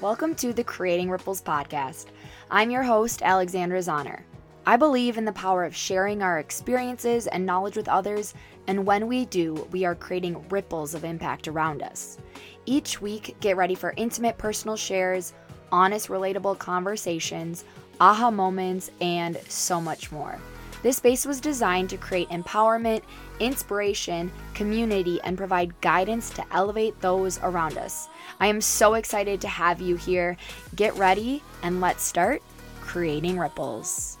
Welcome to the Creating Ripples podcast. I'm your host, Alexandra Zahner. I believe in the power of sharing our experiences and knowledge with others, and when we do, we are creating ripples of impact around us. Each week, get ready for intimate personal shares, honest, relatable conversations, aha moments, and so much more. This space was designed to create empowerment, inspiration, community, and provide guidance to elevate those around us. I am so excited to have you here. Get ready and let's start creating ripples.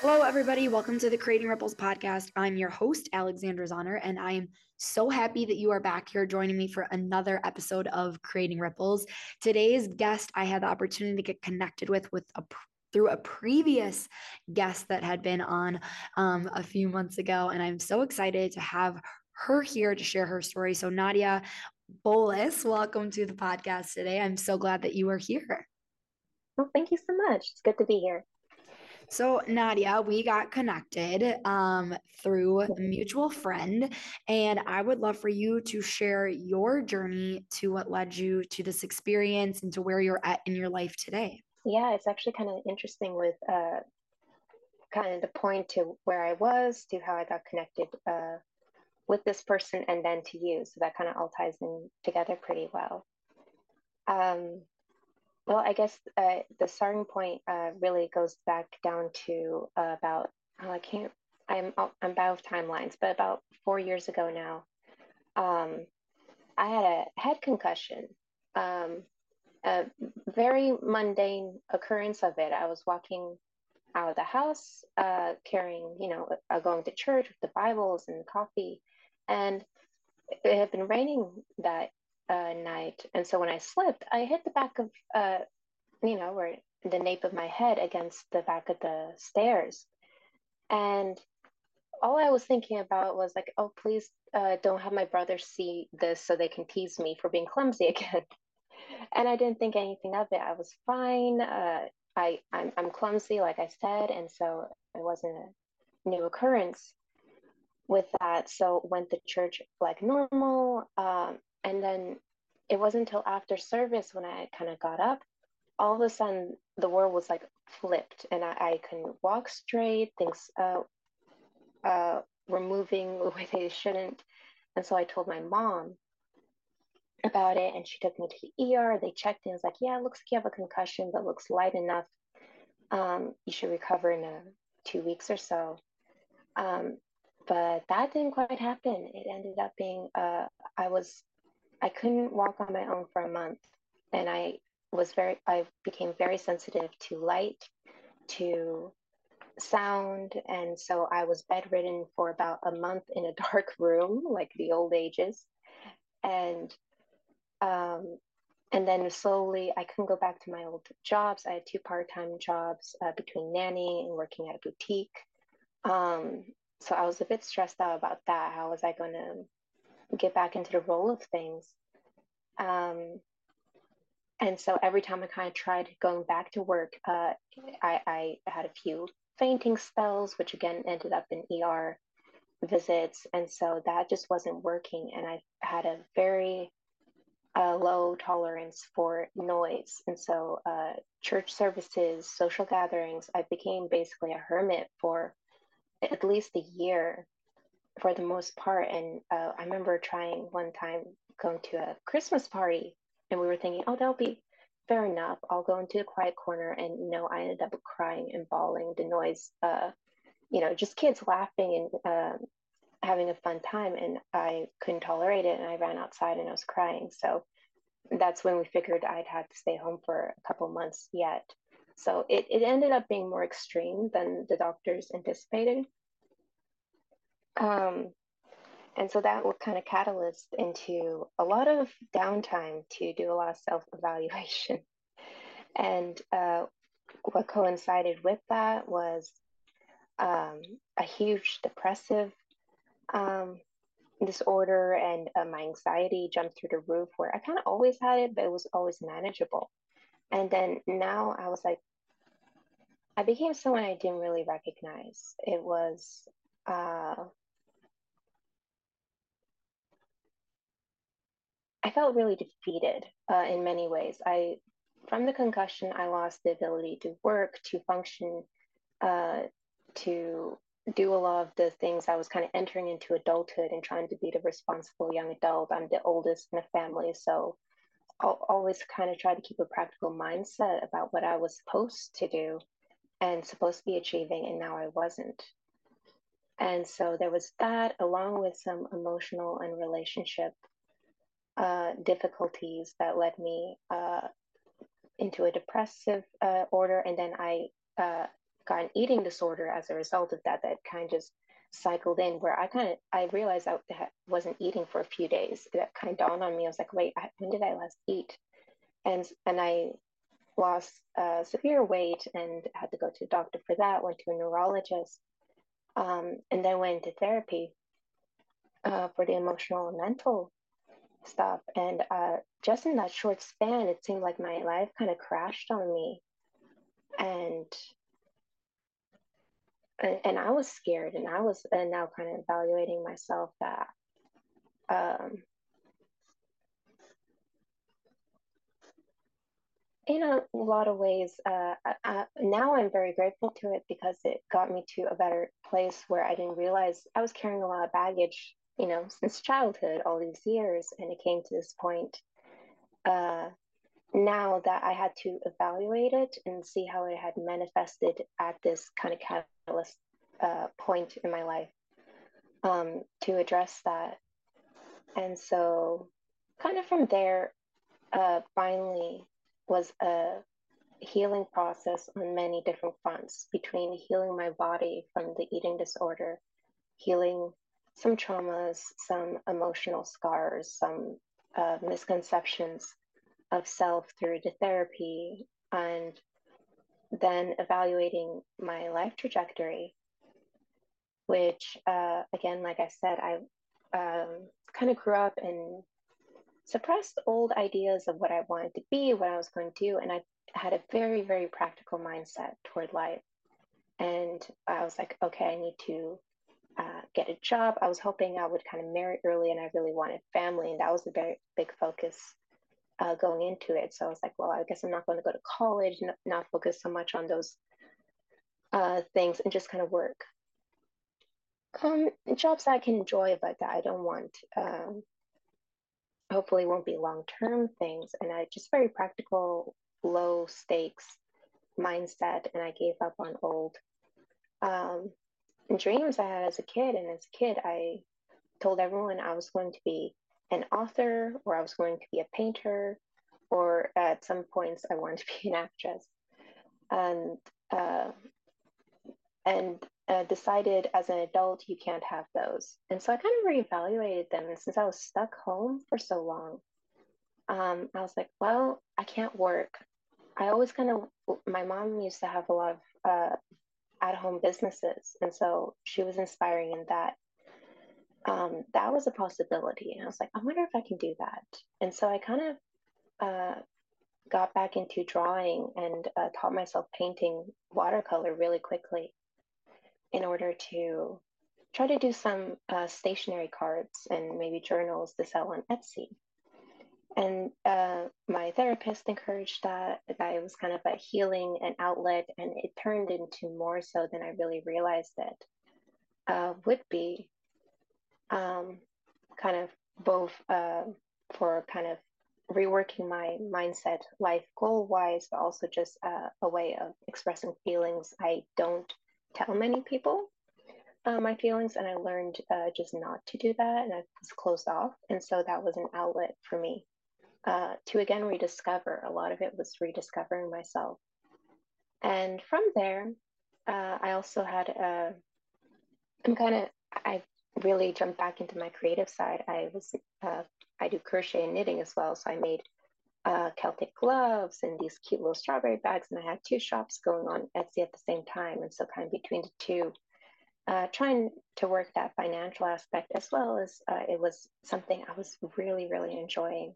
Hello, everybody. Welcome to the Creating Ripples podcast. I'm your host, Alexandra Zahner, and I am so happy that you are back here joining me for another episode of Creating Ripples. Today's guest, I had the opportunity to get connected with with a through a previous guest that had been on um, a few months ago, and I'm so excited to have her here to share her story. So, Nadia Bolus, welcome to the podcast today. I'm so glad that you are here. Well, thank you so much. It's good to be here. So, Nadia, we got connected um, through a mutual friend, and I would love for you to share your journey to what led you to this experience and to where you're at in your life today. Yeah, it's actually kind of interesting with uh, kind of the point to where I was, to how I got connected uh, with this person, and then to you. So that kind of all ties in together pretty well. Um, well, I guess uh, the starting point uh, really goes back down to uh, about oh, I can't I'm I'm bad with timelines, but about four years ago now, um, I had a head concussion. Um, a very mundane occurrence of it. I was walking out of the house, uh, carrying you know uh, going to church with the Bibles and coffee, and it had been raining that uh, night. And so when I slipped, I hit the back of, uh, you know, where the nape of my head against the back of the stairs. And all I was thinking about was like, oh, please uh, don't have my brother see this so they can tease me for being clumsy again. and I didn't think anything of it. I was fine. Uh, I, I'm, I'm clumsy, like I said. And so it wasn't a new occurrence with that. So went to church like normal. Um, and then it wasn't until after service when I kind of got up, all of a sudden the world was like flipped and I, I couldn't walk straight. Things uh, uh, were moving the way they shouldn't. And so I told my mom about it and she took me to the ER. They checked and was like, yeah, it looks like you have a concussion, but looks light enough. Um, you should recover in a, two weeks or so. Um, but that didn't quite happen. It ended up being uh, I was I couldn't walk on my own for a month, and I was very I became very sensitive to light, to sound, and so I was bedridden for about a month in a dark room, like the old ages, and um, and then slowly I couldn't go back to my old jobs. I had two part-time jobs uh, between nanny and working at a boutique. Um, so I was a bit stressed out about that. How was I going to get back into the role of things. Um, and so every time I kind of tried going back to work, uh, I, I had a few fainting spells, which again ended up in ER visits. And so that just wasn't working. And I had a very uh, low tolerance for noise. And so uh, church services, social gatherings, I became basically a hermit for at least a year for the most part. And uh, I remember trying one time going to a Christmas party, and we were thinking, oh, that'll be fair enough. I'll go into a quiet corner, and you know, I ended up crying and bawling. The noise, uh, you know, just kids laughing and uh, having a fun time, and I couldn't tolerate it, and I ran outside and I was crying. So that's when we figured I'd had to stay home for a couple months yet. So it, it ended up being more extreme than the doctors anticipated. Um, and so that would kind of catalyst into a lot of downtime to do a lot of self evaluation. And uh, what coincided with that was um, a huge depressive um, disorder, and uh, my anxiety jumped through the roof where I kind of always had it, but it was always manageable. And then now I was like, I became someone I didn't really recognize. It was uh, I felt really defeated uh, in many ways. I, from the concussion, I lost the ability to work, to function, uh, to do a lot of the things I was kind of entering into adulthood and trying to be the responsible young adult. I'm the oldest in the family, so I'll always kind of try to keep a practical mindset about what I was supposed to do and supposed to be achieving, and now I wasn't. And so there was that, along with some emotional and relationship uh, difficulties that led me uh, into a depressive uh, order. And then I uh, got an eating disorder as a result of that, that kind of just cycled in where I kind of, I realized I wasn't eating for a few days. That kind of dawned on me. I was like, wait, when did I last eat? And, and I lost uh, severe weight and had to go to a doctor for that, went to a neurologist, um, and then went into therapy uh, for the emotional and mental stuff. And uh, just in that short span, it seemed like my life kind of crashed on me. And and I was scared, and I was and now kind of evaluating myself that um, in a lot of ways, uh, I, now I'm very grateful to it because it got me to a better place where I didn't realize I was carrying a lot of baggage you know, since childhood, all these years. And it came to this point uh, now that I had to evaluate it and see how it had manifested at this kind of catalyst uh, point in my life um, to address that. And so, kind of from there, uh, finally was a healing process on many different fronts between healing my body from the eating disorder, healing some traumas, some emotional scars, some uh, misconceptions of self through the therapy, and then evaluating my life trajectory, which, uh, again, like I said, I um, kind of grew up and suppressed old ideas of what I wanted to be, what I was going to do, and I had a very, very practical mindset toward life. And I was like, okay, I need to uh, get a job. I was hoping I would kind of marry early, and I really wanted family, and that was a very big focus uh, going into it. So I was like, well, I guess I'm not going to go to college, not, not focus so much on those uh, things, and just kind of work. Um, jobs that I can enjoy, but that I don't want. Um, hopefully, won't be long term things, and I just very practical, low stakes mindset, and I gave up on old um, dreams I had as a kid. And as a kid, I told everyone I was going to be an author or I was going to be a painter, or at some points I wanted to be an actress. And uh, and uh, decided as an adult you can't have those. And so I kind of reevaluated them. And since I was stuck home for so long, um, I was like, well, I can't work. I always kind of, my mom used to have a lot of uh, at home businesses. And so she was inspiring in that. Um, that was a possibility. And I was like, I wonder if I can do that. And so I kind of uh, got back into drawing and uh, taught myself painting watercolor really quickly in order to try to do some uh, stationary cards and maybe journals to sell on Etsy. And uh, my therapist encouraged that, that it was kind of a healing and outlet, and it turned into more so than I really realized it uh, would be. Um, kind of both uh, for kind of reworking my mindset, life goal wise, but also just uh, a way of expressing feelings I don't tell many people uh, my feelings, and I learned uh, just not to do that, and I was closed off, and so that was an outlet for me uh, to again rediscover. A lot of it was rediscovering myself. And from there, uh, I also had a, I'm kind of, I really jumped back into my creative side. I was, uh, I do crochet and knitting as well. So I made uh, Celtic gloves and these cute little strawberry bags. And I had two shops going on Etsy at the same time. And so, kind of between the two, uh, trying to work that financial aspect as well as uh, it was something I was really, really enjoying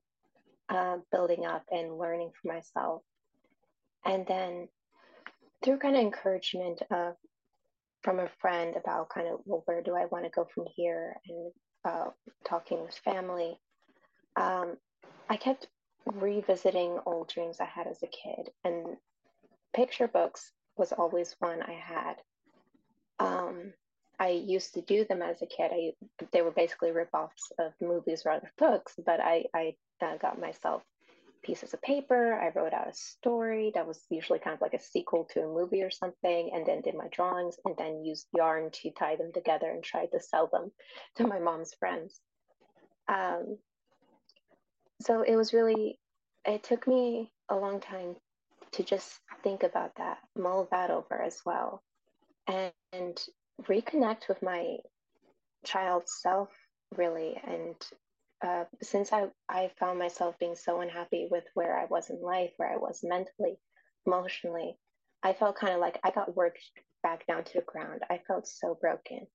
uh, building up and learning for myself. And then through kind of encouragement of from a friend about kind of, well, where do I want to go from here? And uh, talking with family, um, I kept revisiting old dreams I had as a kid. And picture books was always one I had. Um, I used to do them as a kid. I they were basically ripoffs of movies rather other books, but I I uh, got myself pieces of paper. I wrote out a story that was usually kind of like a sequel to a movie or something, and then did my drawings and then used yarn to tie them together and tried to sell them to my mom's friends. Um, so it was really, it took me a long time to just think about that, mull that over as well, and, and reconnect with my child self really and uh, since I, I found myself being so unhappy with where I was in life, where I was mentally, emotionally, I felt kind of like I got worked back down to the ground. I felt so broken.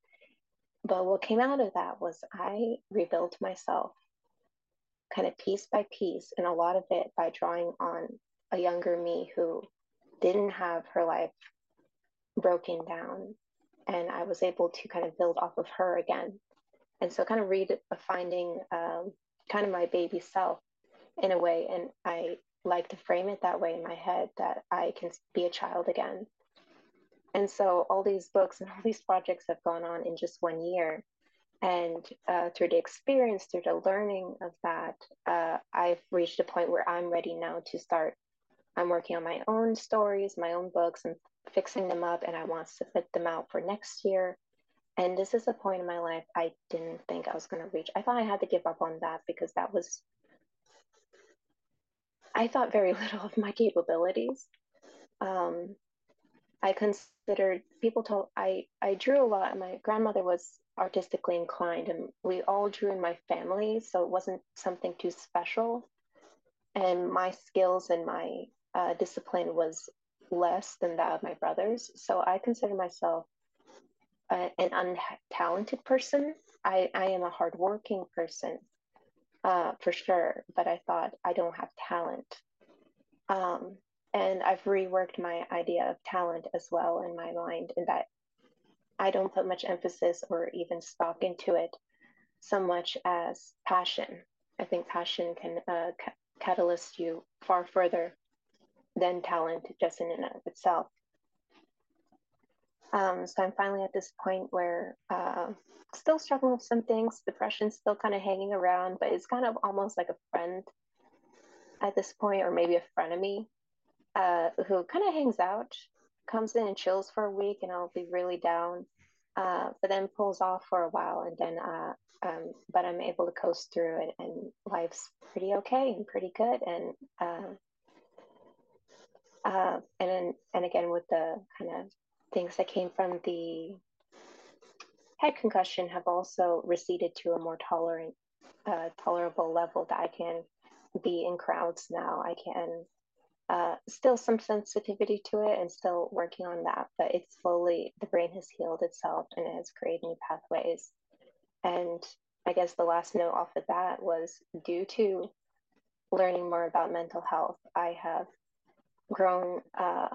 But what came out of that was I rebuilt myself kind of piece by piece, and a lot of it by drawing on a younger me who didn't have her life broken down. And I was able to kind of build off of her again. And so kind of read finding um, kind of my baby self in a way and i like to frame it that way in my head that i can be a child again. And so all these books and all these projects have gone on in just one year. And uh, through the experience through the learning of that uh, i've reached a point where i'm ready now to start i'm working on my own stories my own books and fixing them up and i want to put them out for next year and this is a point in my life I didn't think I was going to reach. I thought I had to give up on that because that was, I thought very little of my capabilities. Um, I considered people told I I drew a lot. And my grandmother was artistically inclined, and we all drew in my family, so it wasn't something too special. And my skills and my uh, discipline was less than that of my brothers, so I consider myself a, an untalented person. I, I am a hardworking person uh, for sure, but I thought I don't have talent. Um, and I've reworked my idea of talent as well in my mind, in that I don't put much emphasis or even stock into it so much as passion. I think passion can uh, ca- catalyst you far further than talent just in and of itself. Um, so I'm finally at this point where uh, still struggling with some things. Depression's still kind of hanging around, but it's kind of almost like a friend at this point, or maybe a frenemy uh, who kind of hangs out, comes in and chills for a week, and I'll be really down, uh, but then pulls off for a while, and then uh, um, but I'm able to coast through it, and life's pretty okay and pretty good, and uh, and and again with the kind of things that came from the head concussion have also receded to a more tolerant, uh, tolerable level that I can be in crowds now. I can uh, still some sensitivity to it and still working on that, but it's slowly the brain has healed itself and it has created new pathways. And I guess the last note off of that was due to learning more about mental health, I have grown uh,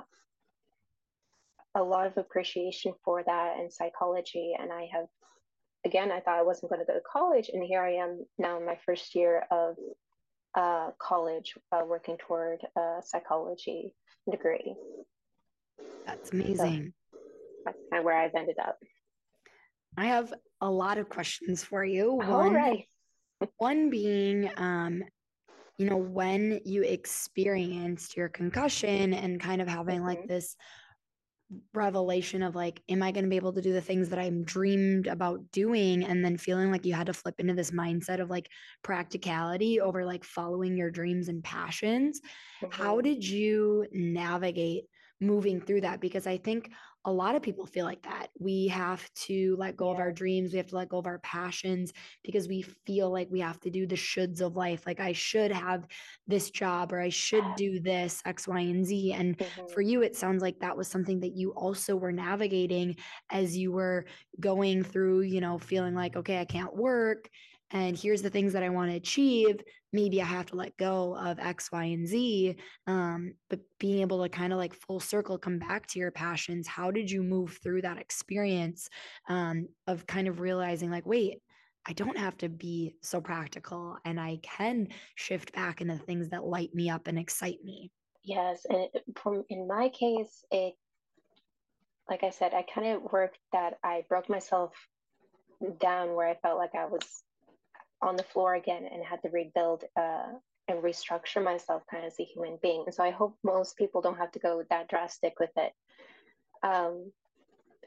a lot of appreciation for that and psychology. And I have, again, I thought I wasn't going to go to college. And here I am now in my first year of uh, college, uh, working toward a psychology degree. That's amazing. So that's kind of where I've ended up. I have a lot of questions for you. All one, right. one being, um, you know, when you experienced your concussion and kind of having mm-hmm. like this revelation of like am i going to be able to do the things that i'm dreamed about doing and then feeling like you had to flip into this mindset of like practicality over like following your dreams and passions mm-hmm. how did you navigate moving through that because i think a lot of people feel like that. We have to let go yeah. of our dreams. We have to let go of our passions because we feel like we have to do the shoulds of life. Like I should have this job or I should do this X, Y, and Z. And mm-hmm. for you, it sounds like that was something that you also were navigating as you were going through, you know, feeling like, okay, I can't work and here's the things that I want to achieve. Maybe I have to let go of X, Y, and Z. Um, but being able to kind of like full circle come back to your passions. How did you move through that experience um, of kind of realizing, like, wait, I don't have to be so practical and I can shift back into things that light me up and excite me. Yes. And from in my case, it, like I said, I kind of worked that I broke myself down where I felt like I was on the floor again and had to rebuild uh, and restructure myself kind of as a human being. And so I hope most people don't have to go that drastic with it. Um,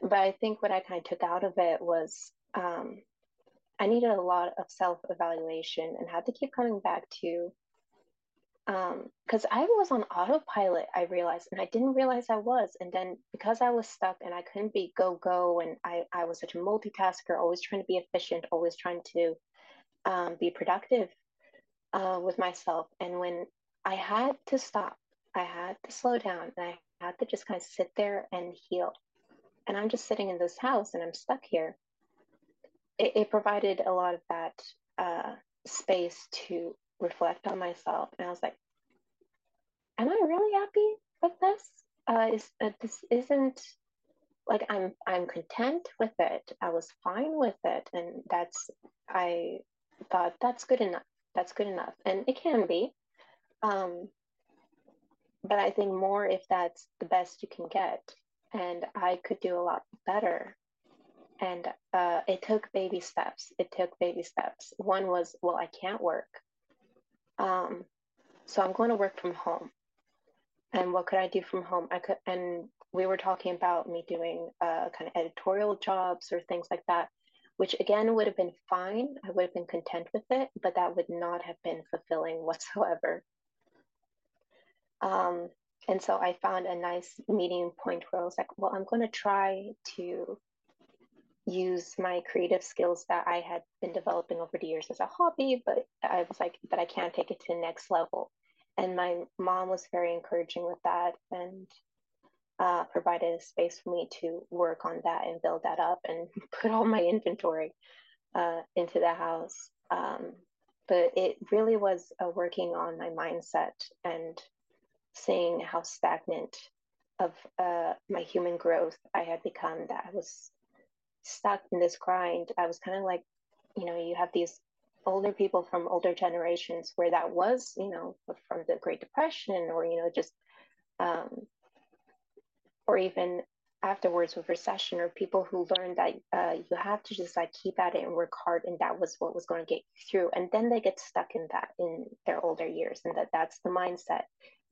but I think what I kind of took out of it was um, I needed a lot of self evaluation and had to keep coming back to because um, I was on autopilot, I realized, and I didn't realize I was. And then because I was stuck and I couldn't be go go, and I, I was such a multitasker, always trying to be efficient, always trying to um, be productive uh, with myself. And when I had to stop, I had to slow down, and I had to just kind of sit there and heal. And I'm just sitting in this house and I'm stuck here it, it provided a lot of that uh, space to reflect on myself. And I was like, am I really happy with this? Uh, is uh, this isn't like I'm I'm content with it. I was fine with it, and that's I thought that's good enough. That's good enough, and it can be. Um, but I think more if that's the best you can get, and I could do a lot better and uh, it took baby steps. It took baby steps. One was, well, I can't work. Um, so I'm going to work from home. And what could I do from home? I could, and we were talking about me doing uh, kind of editorial jobs or things like that, which again would have been fine. I would have been content with it, but that would not have been fulfilling whatsoever. Um, and so I found a nice meeting point where I was like, well, I'm going to try to use my creative skills that I had been developing over the years as a hobby, but I was like, but I can't take it to the next level. And my mom was very encouraging with that and uh, provided a space for me to work on that and build that up and put all my inventory uh, into the house. Um, but it really was uh, working on my mindset and seeing how stagnant of uh, my human growth I had become that I was stuck in this grind, I was kind of like, you know, you have these older people from older generations where that was, you know, from the Great Depression or, you know, just, um, or even afterwards with recession or people who learned that uh, you have to just like keep at it and work hard and that was what was going to get you through and then they get stuck in that in their older years and that that's the mindset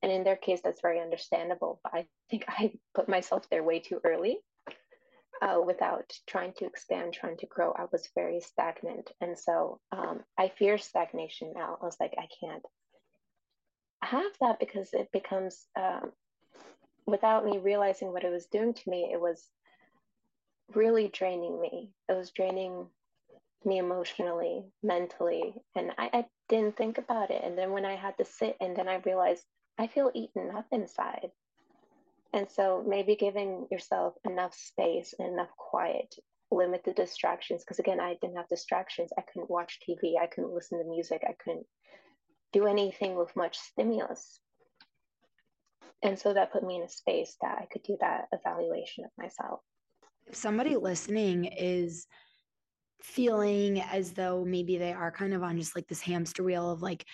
and in their case that's very understandable but i think i put myself there way too early uh, without trying to expand, trying to grow. I was very stagnant. And so um, I fear stagnation now. I was like, I can't have that because it becomes, um, without me realizing what it was doing to me, it was really draining me. It was draining me emotionally, mentally. And I, I didn't think about it. And then when I had to sit and then I realized I feel eaten up inside. And so maybe giving yourself enough space and enough quiet, limit the distractions. Because again, I didn't have distractions. I couldn't watch TV. I couldn't listen to music. I couldn't do anything with much stimulus. And so that put me in a space that I could do that evaluation of myself. If somebody listening is feeling as though maybe they are kind of on just like this hamster wheel of like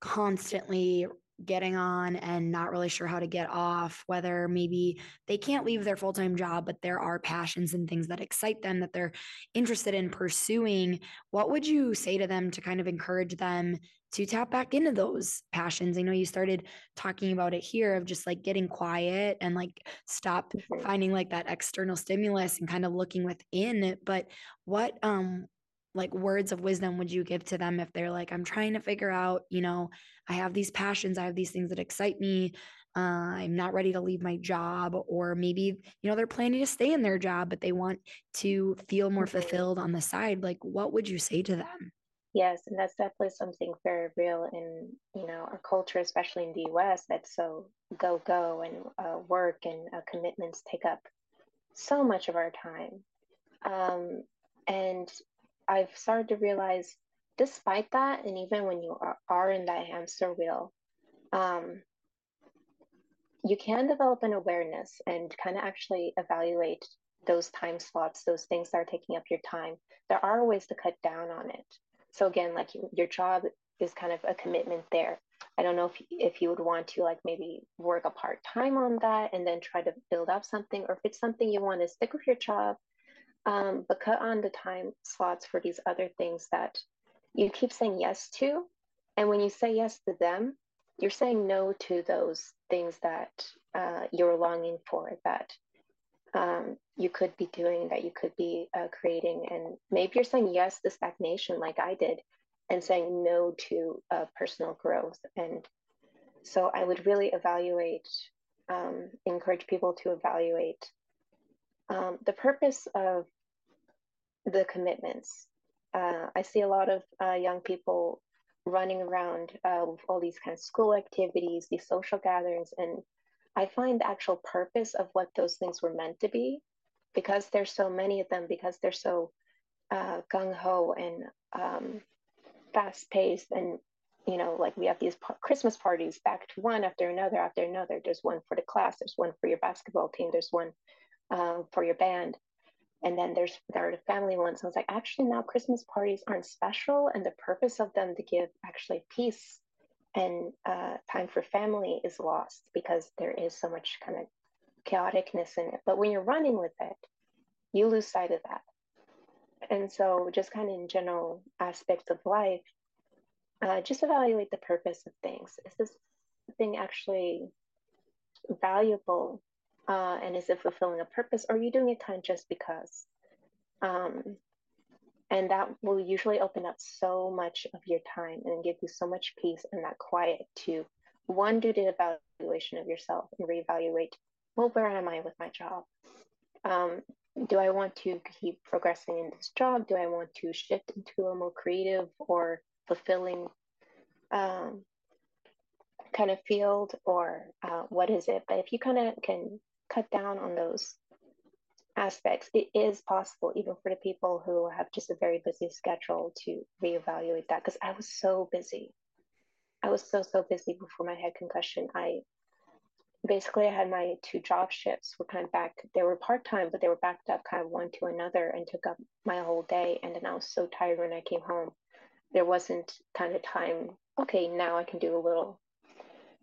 constantly getting on and not really sure how to get off, whether maybe they can't leave their full time job, but there are passions and things that excite them that they're interested in pursuing. What would you say to them to kind of encourage them to tap back into those passions? I know you started talking about it here of just like getting quiet and like stop mm-hmm. finding like that external stimulus and kind of looking within. it. But what, um, like words of wisdom would you give to them if they're like i'm trying to figure out you know i have these passions i have these things that excite me uh, i'm not ready to leave my job or maybe you know they're planning to stay in their job but they want to feel more mm-hmm. fulfilled on the side like what would you say to them yes and that's definitely something very real in you know our culture especially in the us that's so go go and uh, work and uh, commitments take up so much of our time um, and I've started to realize despite that, and even when you are, are in that hamster wheel, um, you can develop an awareness and kind of actually evaluate those time slots, those things that are taking up your time. There are ways to cut down on it. So again, like your job is kind of a commitment there. I don't know if if you would want to like maybe work a part time on that and then try to build up something, or if it's something you want to stick with your job, um, but cut on the time slots for these other things that you keep saying yes to. And when you say yes to them, you're saying no to those things that uh, you're longing for that um, you could be doing, that you could be uh, creating. And maybe you're saying yes to stagnation, like I did, and saying no to uh, personal growth. And so I would really evaluate, um, encourage people to evaluate um, the purpose of the commitments. Uh, I see a lot of uh, young people running around uh, with all these kind of school activities, these social gatherings, and I find the actual purpose of what those things were meant to be, because there's so many of them, because they're so uh, gung ho and um, fast paced, and you know, like we have these Christmas parties back to one after another after another. There's one for the class, there's one for your basketball team, there's one uh, for your band and then there's there are the family ones. I was like, actually, now Christmas parties aren't special, and the purpose of them to give actually peace and uh, time for family is lost because there is so much kind of chaoticness in it. But when you're running with it, you lose sight of that. And so, just kind of in general aspects of life, uh, just evaluate the purpose of things. Is this thing actually valuable uh, and is it fulfilling a purpose or are you doing it kind of just because um, and that will usually open up so much of your time and give you so much peace and that quiet to one do the evaluation of yourself and reevaluate well where am i with my job? Um, do i want to keep progressing in this job? Do i want to shift into a more creative or fulfilling um, kind of field? Or uh, what is it? But if you kind of can cut down on those aspects, it is possible, even for the people who have just a very busy schedule, to reevaluate that. Because I was so busy. I was so, so busy before my head concussion. I basically I had my two job shifts were kind of back, they were part time, but they were backed up kind of one to another and took up my whole day. And then I was so tired when I came home. There wasn't kind of time, okay, now I can do a little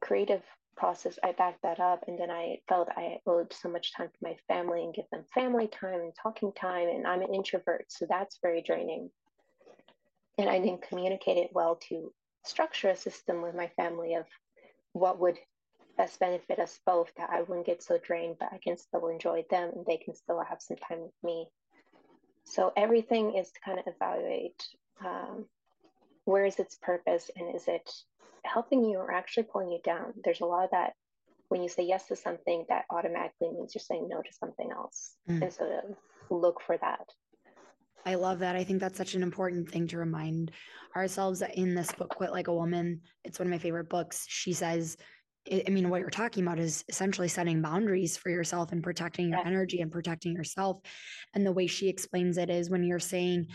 creative process, I backed that up. And then I felt I owed so much time to my family and give them family time and talking time. And I'm an introvert, so that's very draining. And I didn't communicate it well to structure a system with my family of what would best benefit us both that I wouldn't get so drained, but I can still enjoy them and they can still have some time with me. So everything is to kind of evaluate um, where is its purpose and is it helping you or actually pulling you down. There's a lot of that when you say yes to something, that automatically means you're saying no to something else. Mm. And so look for that. I love that. I think that's such an important thing to remind ourselves in this book, Quit Like a Woman, it's one of my favorite books. She says, I mean, what you're talking about is essentially setting boundaries for yourself and protecting your yeah. energy and protecting yourself. And the way she explains it is when you're saying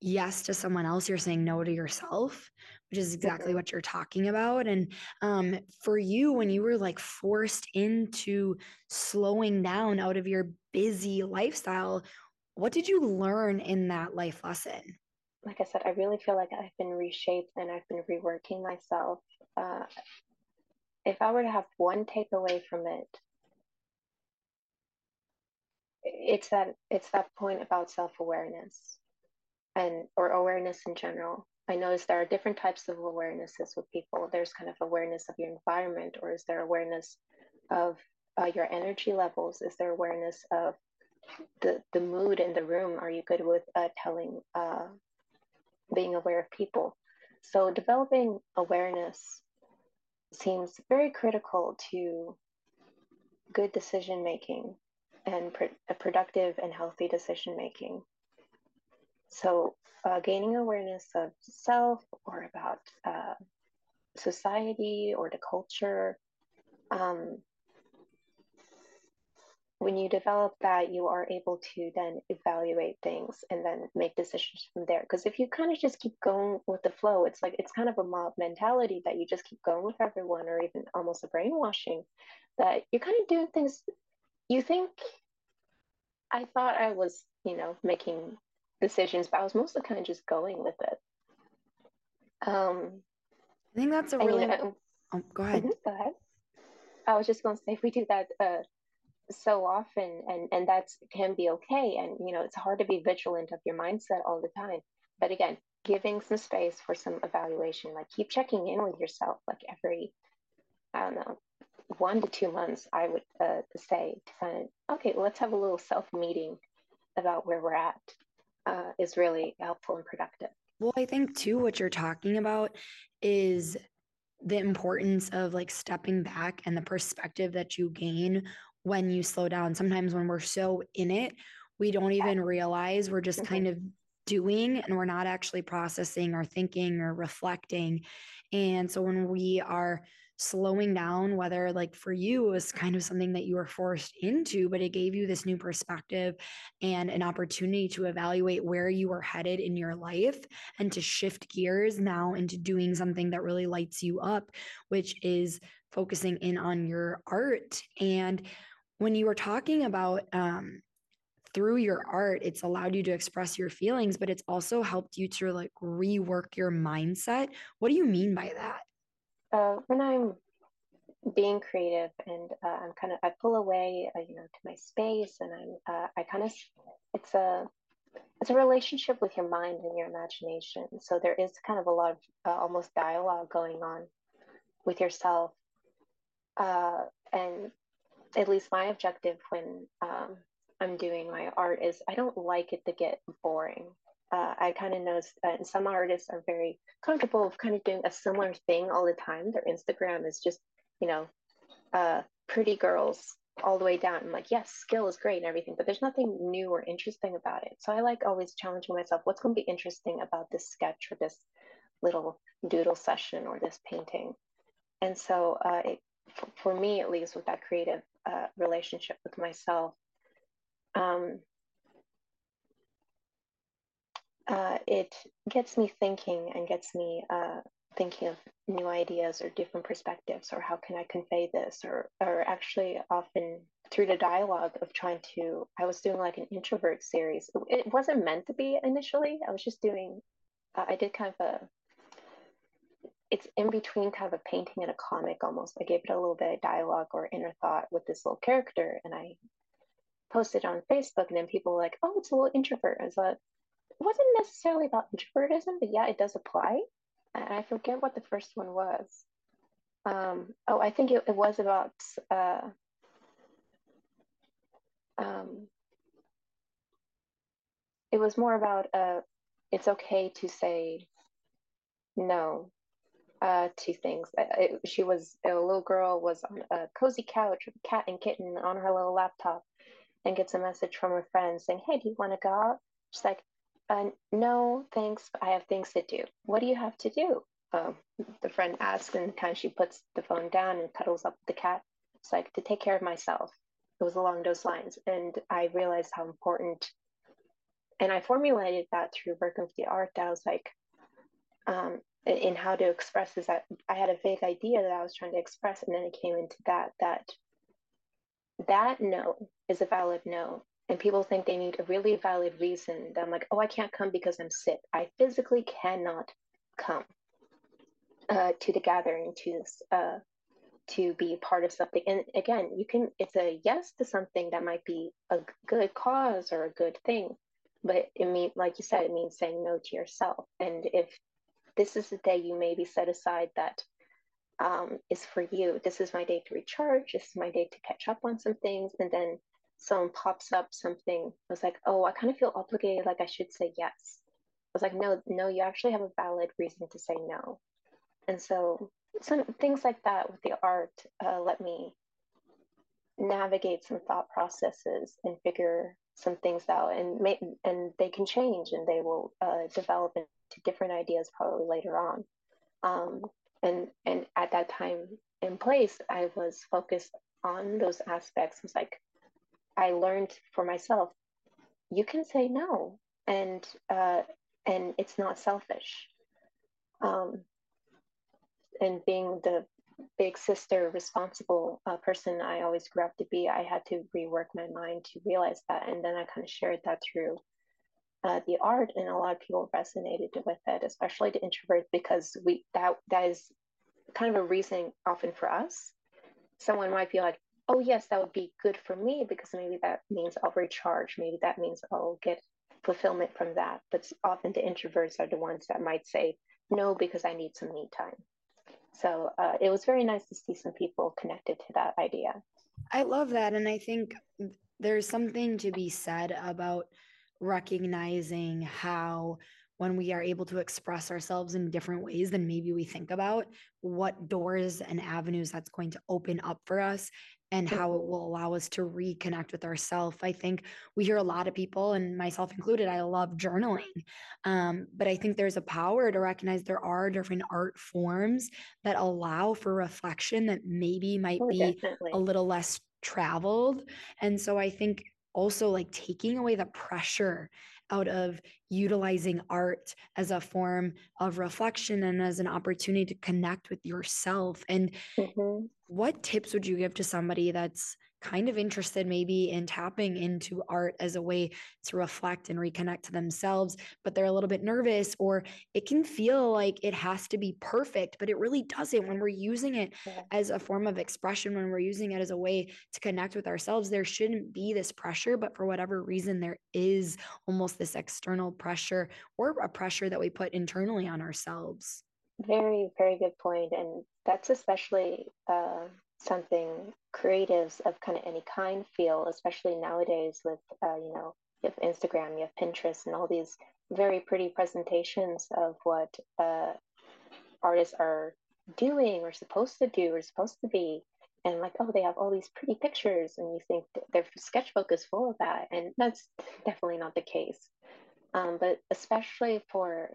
yes to someone else, you're saying no to yourself, which is exactly mm-hmm. what you're talking about. And um, for you, when you were like forced into slowing down out of your busy lifestyle, what did you learn in that life lesson? Like I said, I really feel like I've been reshaped and I've been reworking myself. Uh, if I were to have one takeaway from it, it's that it's that point about self-awareness and or awareness in general. I notice there are different types of awarenesses with people. There's kind of awareness of your environment, or is there awareness of uh, your energy levels? Is there awareness of the the mood in the room? Are you good with uh, telling, uh, being aware of people? So developing awareness seems very critical to good decision making and pr- productive and healthy decision making. So, uh, gaining awareness of self or about uh, society or the culture, um, when you develop that, you are able to then evaluate things and then make decisions from there. Because if you kind of just keep going with the flow, it's like it's kind of a mob mentality that you just keep going with everyone, or even almost a brainwashing that you're kind of doing things you think. I thought I was, you know, making decisions, but I was mostly kind of just going with it. Um, I think that's a really. I mean, oh, go ahead. Mm-hmm, go ahead. I was just going to say, if we do that uh, so often and and that's can be okay and you know it's hard to be vigilant of your mindset all the time but again giving some space for some evaluation like keep checking in with yourself like every i don't know one to two months i would uh, say to kind of okay let's have a little self meeting about where we're at uh, is really helpful and productive well i think too what you're talking about is the importance of like stepping back and the perspective that you gain when you slow down. Sometimes when we're so in it, we don't even realize we're just kind of doing and we're not actually processing or thinking or reflecting. And so when we are slowing down, whether like for you, it was kind of something that you were forced into, but it gave you this new perspective and an opportunity to evaluate where you were headed in your life and to shift gears now into doing something that really lights you up, which is focusing in on your art. And when you were talking about um, through your art, it's allowed you to express your feelings, but it's also helped you to like rework your mindset. What do you mean by that? Uh, when I'm being creative and uh, I'm kind of I pull away, uh, you know, to my space, and I'm uh, I kind of it's a it's a relationship with your mind and your imagination. So there is kind of a lot of uh, almost dialogue going on with yourself, uh, and at least my objective when um, I'm doing my art is I don't like it to get boring. Uh, I kind of notice that some artists are very comfortable with kind of doing a similar thing all the time. Their Instagram is just, you know, uh, pretty girls all the way down. I'm like, yes, skill is great and everything, but there's nothing new or interesting about it. So I like always challenging myself. What's going to be interesting about this sketch or this little doodle session or this painting? And so uh, it, for me, at least, with that creative uh, relationship with myself. Um, uh, it gets me thinking and gets me uh, thinking of new ideas or different perspectives or how can I convey this or or actually often through the dialogue of trying to I was doing like an introvert series. It wasn't meant to be initially. I was just doing uh, I did kind of a it's in between kind of a painting and a comic almost. I gave it a little bit of dialogue or inner thought with this little character, and I posted on Facebook, and then people were like, "Oh, it's a little introvert." I was like, wasn't necessarily about introvertism, but yeah, it does apply. I forget what the first one was. Um, oh, I think it, it was about. Uh, um, it was more about uh, it's okay to say no uh, two things. It, she was a little girl was on a cozy couch with a cat and kitten on her little laptop, and gets a message from her friend saying, "Hey, do you want to go out?" She's like, uh, "No, thanks. I have things to do." What do you have to do? Um, the friend asks, and kind of she puts the phone down and cuddles up with the cat. It's like to take care of myself. It was along those lines, and I realized how important. And I formulated that through working with the art. That I was like, um, in how to express this that i had a vague idea that i was trying to express and then it came into that that that no is a valid no and people think they need a really valid reason that i'm like oh i can't come because i'm sick i physically cannot come uh, to the gathering to uh, to be part of something and again you can it's a yes to something that might be a good cause or a good thing but it means like you said it means saying no to yourself and if this is the day you maybe set aside that um, is for you. This is my day to recharge. This is my day to catch up on some things. And then someone pops up something. I was like, oh, I kind of feel obligated, like I should say yes. I was like, no, no, you actually have a valid reason to say no. And so some things like that with the art uh, let me navigate some thought processes and figure some things out and and they can change and they will uh, develop into different ideas probably later on. Um, and and at that time in place, I was focused on those aspects. It was like I learned for myself, you can say no, and uh, and it's not selfish. Um, and being the big sister responsible uh, person I always grew up to be, I had to rework my mind to realize that, and then I kind of shared that through uh, the art, and a lot of people resonated with it, especially the introverts, because we that that is kind of a reason often for us. Someone might be like, "Oh yes, that would be good for me because maybe that means I'll recharge. Maybe that means I'll get fulfillment from that." But often the introverts are the ones that might say, "No, because I need some me time." So uh, it was very nice to see some people connected to that idea. I love that, and I think there's something to be said about recognizing how when we are able to express ourselves in different ways than maybe we think about what doors and avenues that's going to open up for us and how it will allow us to reconnect with ourselves. I think we hear a lot of people, and myself included, I love journaling. Um, but I think there's a power to recognize there are different art forms that allow for reflection that maybe might oh, be definitely. a little less traveled. And so I think also like taking away the pressure out of utilizing art as a form of reflection and as an opportunity to connect with yourself. And mm-hmm. what tips would you give to somebody that's kind of interested maybe in tapping into art as a way to reflect and reconnect to themselves, but they're a little bit nervous, or it can feel like it has to be perfect, but it really doesn't. When we're using it as a form of expression, when we're using it as a way to connect with ourselves, there shouldn't be this pressure, but for whatever reason, there is almost this external pressure or a pressure that we put internally on ourselves. Very, very good point. And that's especially uh, something creatives of kind of any kind feel, especially nowadays with, uh, you know, you have Instagram, you have Pinterest, and all these very pretty presentations of what uh, artists are doing or supposed to do or supposed to be. And like, oh, they have all these pretty pictures, and you think their sketchbook is full of that. And that's definitely not the case. Um, but especially for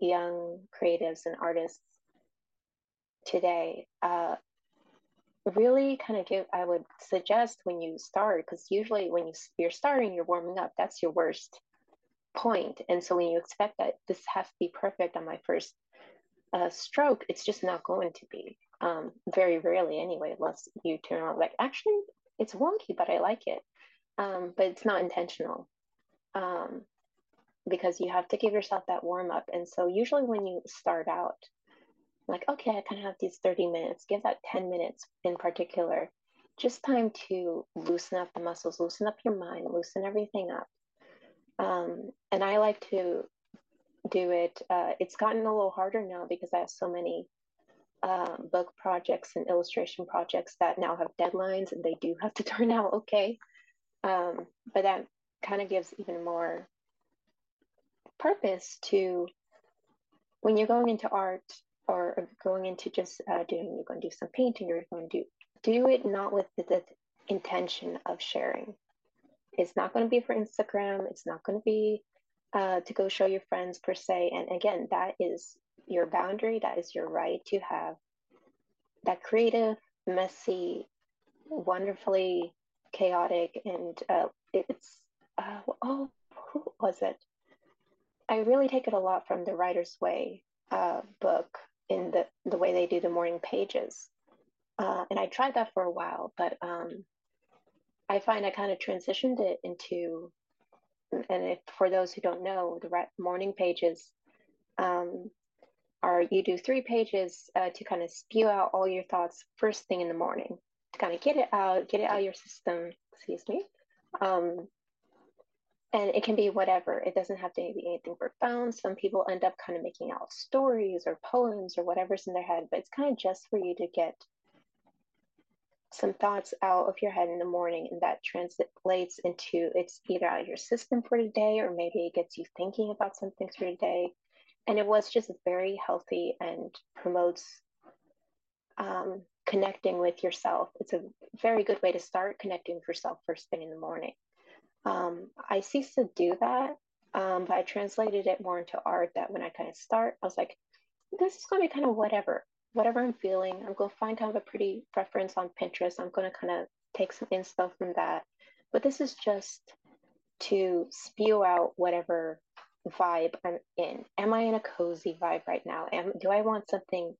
young creatives and artists today, uh, really kind of give i would suggest when you start because usually when you, you're starting you're warming up that's your worst point. And so when you expect that this has to be perfect on my first uh, stroke it's just not going to be um, very rarely anyway unless you turn on like actually it's wonky but i like it um, but it's not intentional um, because you have to give yourself that warm up. And so usually when you start out like, okay, I kind of have these 30 minutes, give that 10 minutes in particular, just time to loosen up the muscles, loosen up your mind, loosen everything up. Um, and I like to do it. Uh, it's gotten a little harder now because I have so many uh, book projects and illustration projects that now have deadlines and they do have to turn out okay. Um, but that kind of gives even more purpose to when you're going into art or going into just uh, doing, you're going to do some painting, you're going to do, do it not with the, the intention of sharing. It's not going to be for Instagram. It's not going to be uh, to go show your friends per se. And again, that is your boundary. That is your right to have that creative, messy, wonderfully chaotic, and uh, it's uh, oh, who was it? I really take it a lot from the Writer's Way uh, book in the, the way they do the morning pages. Uh, and I tried that for a while, but um, I find I kind of transitioned it into, and if, for those who don't know, the morning pages um, are you do three pages uh, to kind of spew out all your thoughts first thing in the morning to kind of get it out, get it out of your system. Excuse me. Um, and it can be whatever. It doesn't have to be anything profound. Some people end up kind of making out stories or poems or whatever's in their head but it's kind of just for you to get some thoughts out of your head in the morning and that translates into it's either out of your system for the day or maybe it gets you thinking about something for the day and it was just very healthy and promotes um, connecting with yourself. It's a very good way to start connecting with yourself first thing in the morning um, I ceased to do that, um, but I translated it more into art. That when I kind of start, I was like, this is going to be kind of whatever, whatever I'm feeling. I'm going to find kind of a pretty reference on Pinterest. I'm going to kind of take some inspo from that. but this is just to spew out whatever vibe I'm in. Am I in a cozy vibe right now? Am do I want something?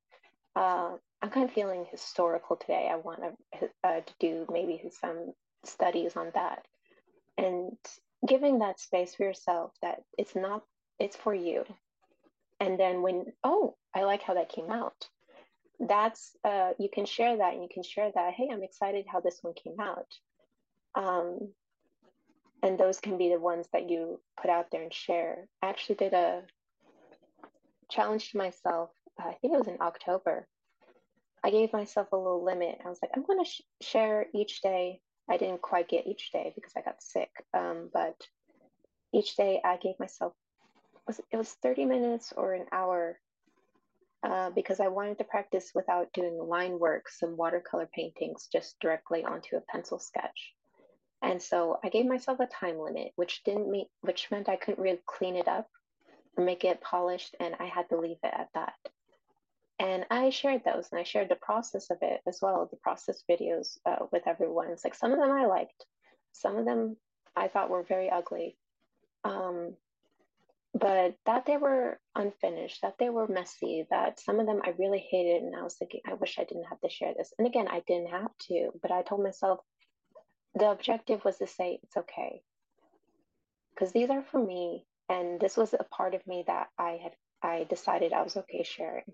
Uh, I'm kind of feeling historical today. I want to, uh, to do maybe some studies on that, and giving that space for yourself that it's not it's for you. And then when oh, I like how that came out. That's uh, you can share that and you can share that. Hey, I'm excited how this one came out. Um, and those can be the ones that you put out there and share. I actually did a challenge to myself. Uh, I think it was in October. I gave myself a little limit. I was like, I'm going to sh- share each day. I didn't quite get each day because I got sick. Um, but each day I gave myself was it was 30 minutes or an hour uh, because I wanted to practice without doing line work, some watercolor paintings just directly onto a pencil sketch. And so I gave myself a time limit, which didn't mean, which meant I couldn't really clean it up or make it polished, and I had to leave it at that. And I shared those, and I shared the process of it as well, the process videos uh, with everyone. It's like some of them I liked, some of them I thought were very ugly, um, but that they were unfinished, that they were messy, that some of them I really hated, and I was thinking, I wish I didn't have to share this. And again, I didn't have to, but I told myself the objective was to say it's okay because these are for me and this was a part of me that i had i decided i was okay sharing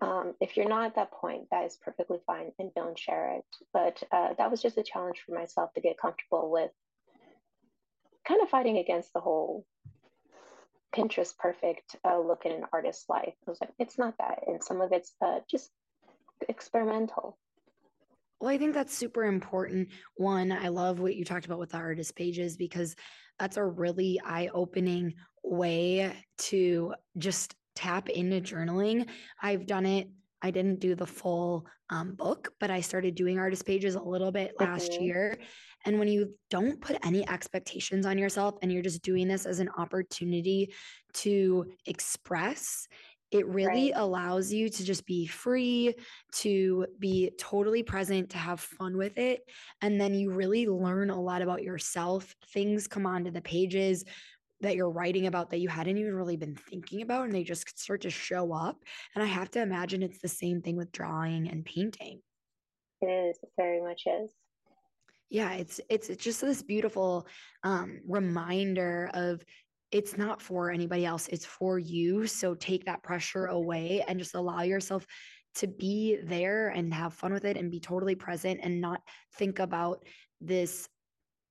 um, if you're not at that point that is perfectly fine and don't share it. But uh, that was just a challenge for myself to get comfortable with kind of fighting against the whole pinterest perfect uh, look in an artist's life. I was like it's not that. And some of it's uh, just experimental. Well, I think that's super important. One, I love what you talked about with the artist pages because that's a really eye opening way to just tap into journaling. I've done it. I didn't do the full um, book, but I started doing artist pages a little bit last mm-hmm. year. And when you don't put any expectations on yourself and you're just doing this as an opportunity to express it really right. allows you to just be free, to be totally present, to have fun with it. And then you really learn a lot about yourself. Things come onto the pages that you're writing about that you hadn't even really been thinking about, and they just start to show up. And I have to imagine it's the same thing with drawing and painting. It is, it very much is yeah it's it's it's just this beautiful um reminder of it's not for anybody else it's for you so take that pressure away and just allow yourself to be there and have fun with it and be totally present and not think about this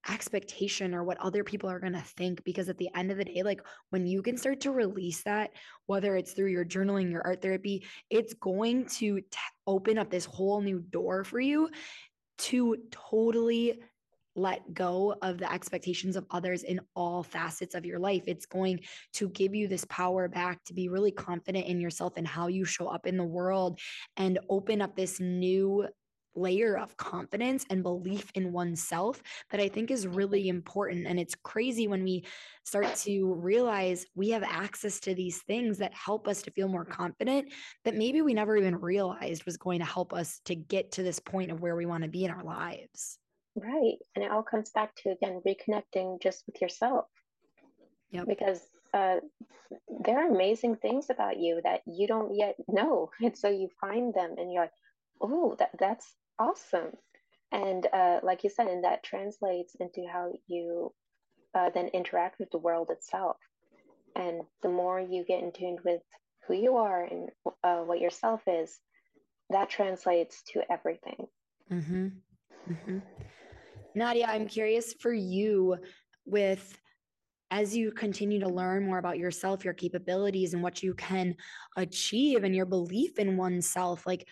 expectation or what other people are going to think because at the end of the day like when you can start to release that whether it's through your journaling your art therapy it's going to t- open up this whole new door for you to totally let go of the expectations of others in all facets of your life. It's going to give you this power back to be really confident in yourself and how you show up in the world and open up this new layer of confidence and belief in oneself that I think is really important. And it's crazy when we start to realize we have access to these things that help us to feel more confident that maybe we never even realized was going to help us to get to this point of where we want to be in our lives. Right. And it all comes back to, again, reconnecting just with yourself. Yeah. Because uh, there are amazing things about you that you don't yet know. And so you find them and you're like, oh, that, that's awesome. And uh, like you said, and that translates into how you uh, then interact with the world itself. And the more you get in tune with who you are and uh, what yourself is, that translates to everything. Mm-hmm. Mm-hmm. Nadia, I'm curious for you with as you continue to learn more about yourself, your capabilities, and what you can achieve, and your belief in oneself, like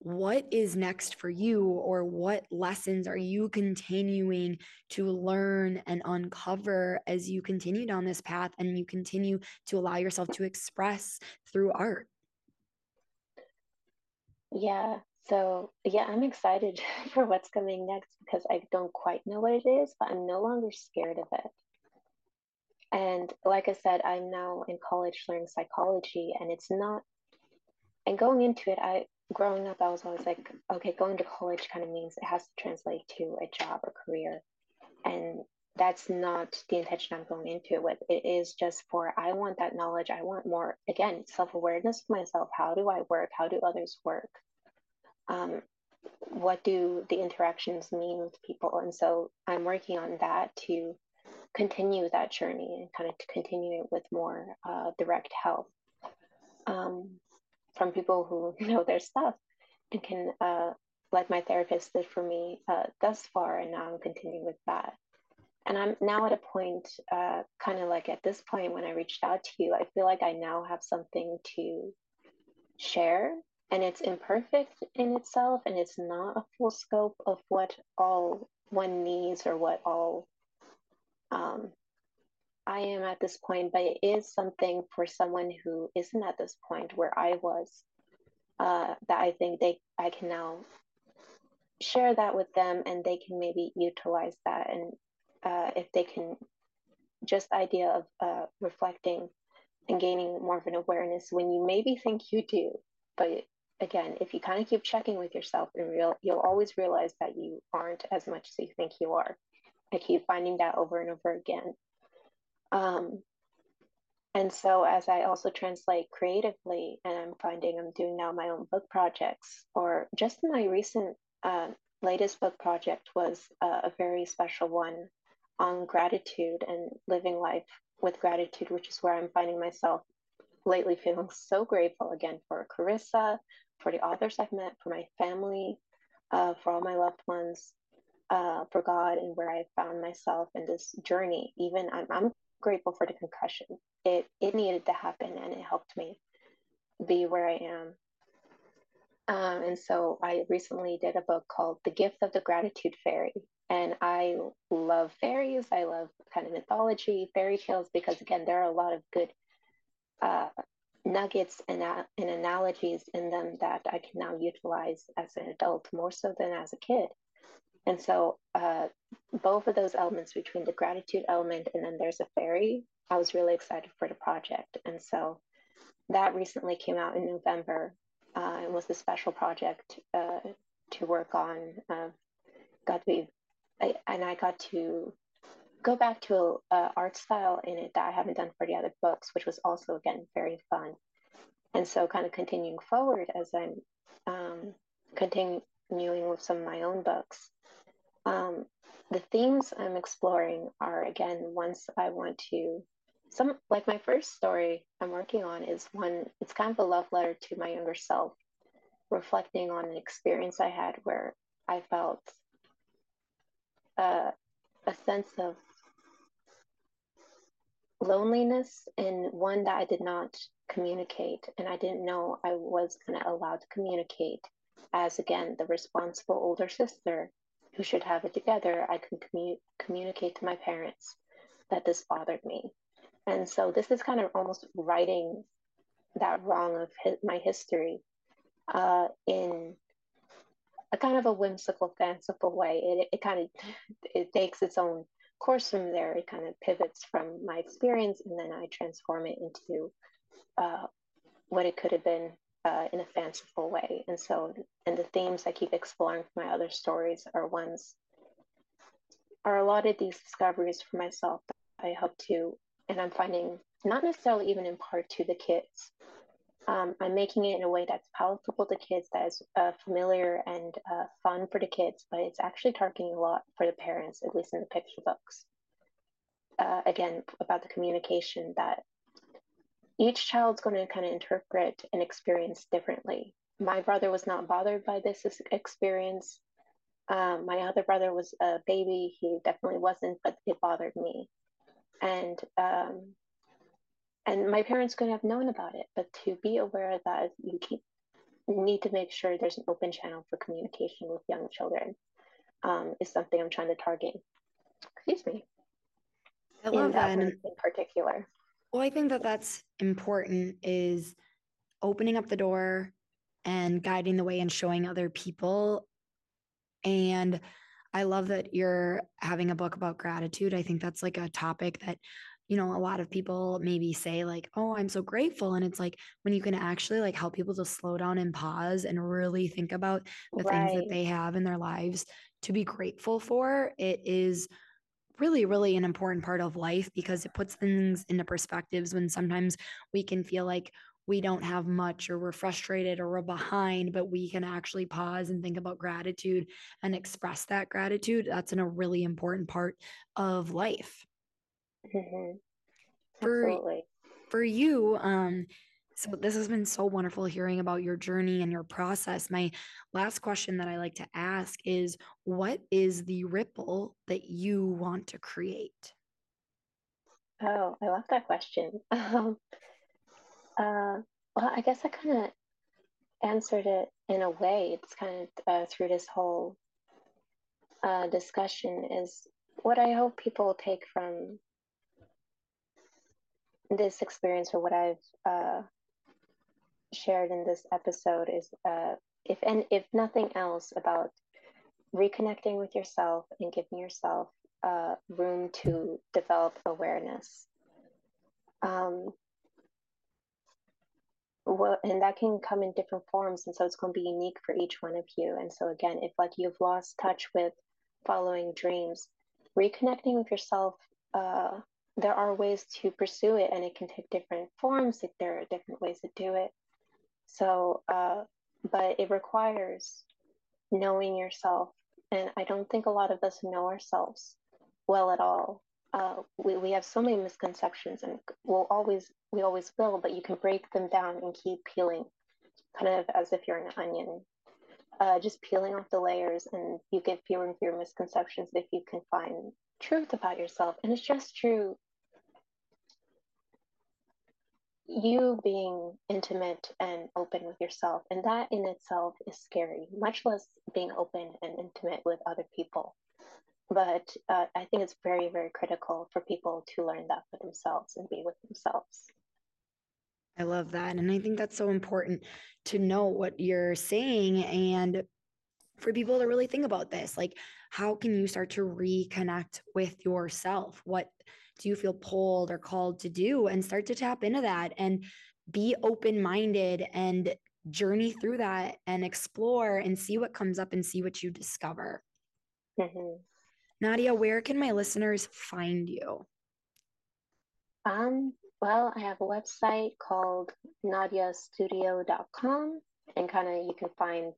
what is next for you, or what lessons are you continuing to learn and uncover as you continue down this path and you continue to allow yourself to express through art? Yeah, so, yeah, I'm excited for what's coming next because I don't quite know what it is, but I'm no longer scared of it. And like I said, I'm now in college learning psychology, and it's not, and going into it, I, growing up, I was always like, okay, going to college kind of means it has to translate to a job or career. and that's not the intention I'm going into it with. It is just for I want that knowledge. I want more again self awareness of myself. How do I work? How do others work? Um, what do the interactions mean with people? And so I'm working on that to continue that journey and kind of to continue it with more uh, direct help um, from people who know their stuff and can, uh, like my therapist did for me uh, thus far, and now I'm continuing with that. And I'm now at a point, uh, kind of like at this point when I reached out to you, I feel like I now have something to share and it's imperfect in itself and it's not a full scope of what all one needs or what all um, I am at this point, but it is something for someone who isn't at this point where I was. Uh, that I think they I can now share that with them, and they can maybe utilize that, and uh, if they can, just idea of uh, reflecting and gaining more of an awareness when you maybe think you do, but again, if you kind of keep checking with yourself and real, you'll always realize that you aren't as much as you think you are. I keep finding that over and over again. Um, and so as I also translate creatively, and I'm finding I'm doing now my own book projects, or just my recent uh, latest book project was uh, a very special one on gratitude and living life with gratitude, which is where I'm finding myself lately feeling so grateful again for Carissa, for the authors I've met, for my family, uh, for all my loved ones, uh, for God, and where I found myself in this journey. Even I'm, I'm grateful for the concussion. It it needed to happen, and it helped me be where I am. Um, and so I recently did a book called The Gift of the Gratitude Fairy. And I love fairies. I love kind of mythology, fairy tales, because again, there are a lot of good uh, nuggets and, uh, and analogies in them that I can now utilize as an adult more so than as a kid. And so, uh, both of those elements between the gratitude element and then there's a fairy, I was really excited for the project. And so, that recently came out in November uh, and was a special project uh, to work on. Uh, got to be, I, and I got to go back to a, art style in it that I haven't done for the other books, which was also again very fun. And so, kind of continuing forward as I'm um, continuing with some of my own books, um, the themes I'm exploring are again ones I want to. Some like my first story I'm working on is one. It's kind of a love letter to my younger self, reflecting on an experience I had where I felt uh, a sense of loneliness and one that I did not communicate and I didn't know I was to allow to communicate as again the responsible older sister who should have it together I can commu- communicate to my parents that this bothered me. And so this is kind of almost writing that wrong of his, my history uh, in a kind of a whimsical fanciful way. It, it kind of it takes its own course from there. It kind of pivots from my experience and then i transform it into uh, what it could have been uh, in a fanciful way and so and the themes i keep exploring for my other stories are ones are a lot of these discoveries for myself that i hope to and i'm finding not necessarily even in part to the kids um, I'm making it in a way that's palatable to kids, that is uh, familiar and uh, fun for the kids, but it's actually targeting a lot for the parents, at least in the picture books. Uh, again, about the communication that each child's going to kind of interpret and experience differently. My brother was not bothered by this experience. Um, my other brother was a baby. He definitely wasn't, but it bothered me. And um, and my parents couldn't have known about it but to be aware that you keep need to make sure there's an open channel for communication with young children um, is something i'm trying to target excuse me i love that, that in particular well i think that that's important is opening up the door and guiding the way and showing other people and I love that you're having a book about gratitude. I think that's like a topic that you know, a lot of people maybe say like, "Oh, I'm so grateful." And it's like when you can actually like help people to slow down and pause and really think about the right. things that they have in their lives to be grateful for, it is really, really an important part of life because it puts things into perspectives when sometimes we can feel like we don't have much or we're frustrated or we're behind, but we can actually pause and think about gratitude and express that gratitude. That's in a really important part of life. Mm-hmm. For, for you, um, so this has been so wonderful hearing about your journey and your process. My last question that I like to ask is what is the ripple that you want to create? Oh, I love that question. Um, uh, well, I guess I kind of answered it in a way. It's kind of uh, through this whole uh, discussion is what I hope people take from this experience or what I've uh, shared in this episode is, uh, if and if nothing else, about reconnecting with yourself and giving yourself uh, room to develop awareness. Um, well, and that can come in different forms and so it's going to be unique for each one of you and so again if like you've lost touch with following dreams reconnecting with yourself uh, there are ways to pursue it and it can take different forms there are different ways to do it so uh, but it requires knowing yourself. And i don't think a lot of us know ourselves well at all. Uh, we, we have so many misconceptions and we'll always we always will but you can break them down and keep peeling kind of as if you're an onion. Uh, just peeling off the layers and you get feeling through your misconceptions if you can find truth about yourself. And it's just true you being intimate and open with yourself and that in itself is scary much less being open and intimate with other people but uh, I think it's very, very critical for people to learn that for themselves and be with themselves. I love that. And I think that's so important to know what you're saying and for people to really think about this. Like, how can you start to reconnect with yourself? What do you feel pulled or called to do? And start to tap into that and be open minded and journey through that and explore and see what comes up and see what you discover. Mm-hmm. Nadia, where can my listeners find you? Um, well, I have a website called nadiastudio.com and kind of you can find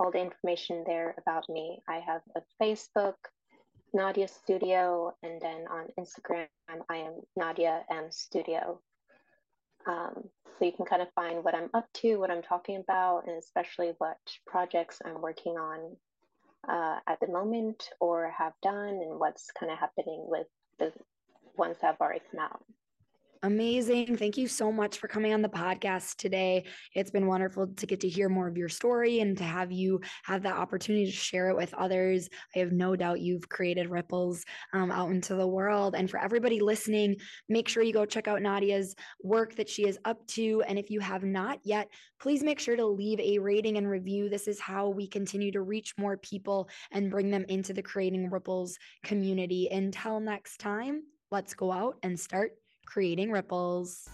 all the information there about me. I have a Facebook, Nadia Studio, and then on Instagram, I am Nadia M Studio. Um, so you can kind of find what I'm up to, what I'm talking about, and especially what projects I'm working on uh, at the moment or have done and what's kind of happening with the ones that have already come out. Amazing. Thank you so much for coming on the podcast today. It's been wonderful to get to hear more of your story and to have you have the opportunity to share it with others. I have no doubt you've created ripples um, out into the world. And for everybody listening, make sure you go check out Nadia's work that she is up to. And if you have not yet, please make sure to leave a rating and review. This is how we continue to reach more people and bring them into the Creating Ripples community. Until next time, let's go out and start creating ripples.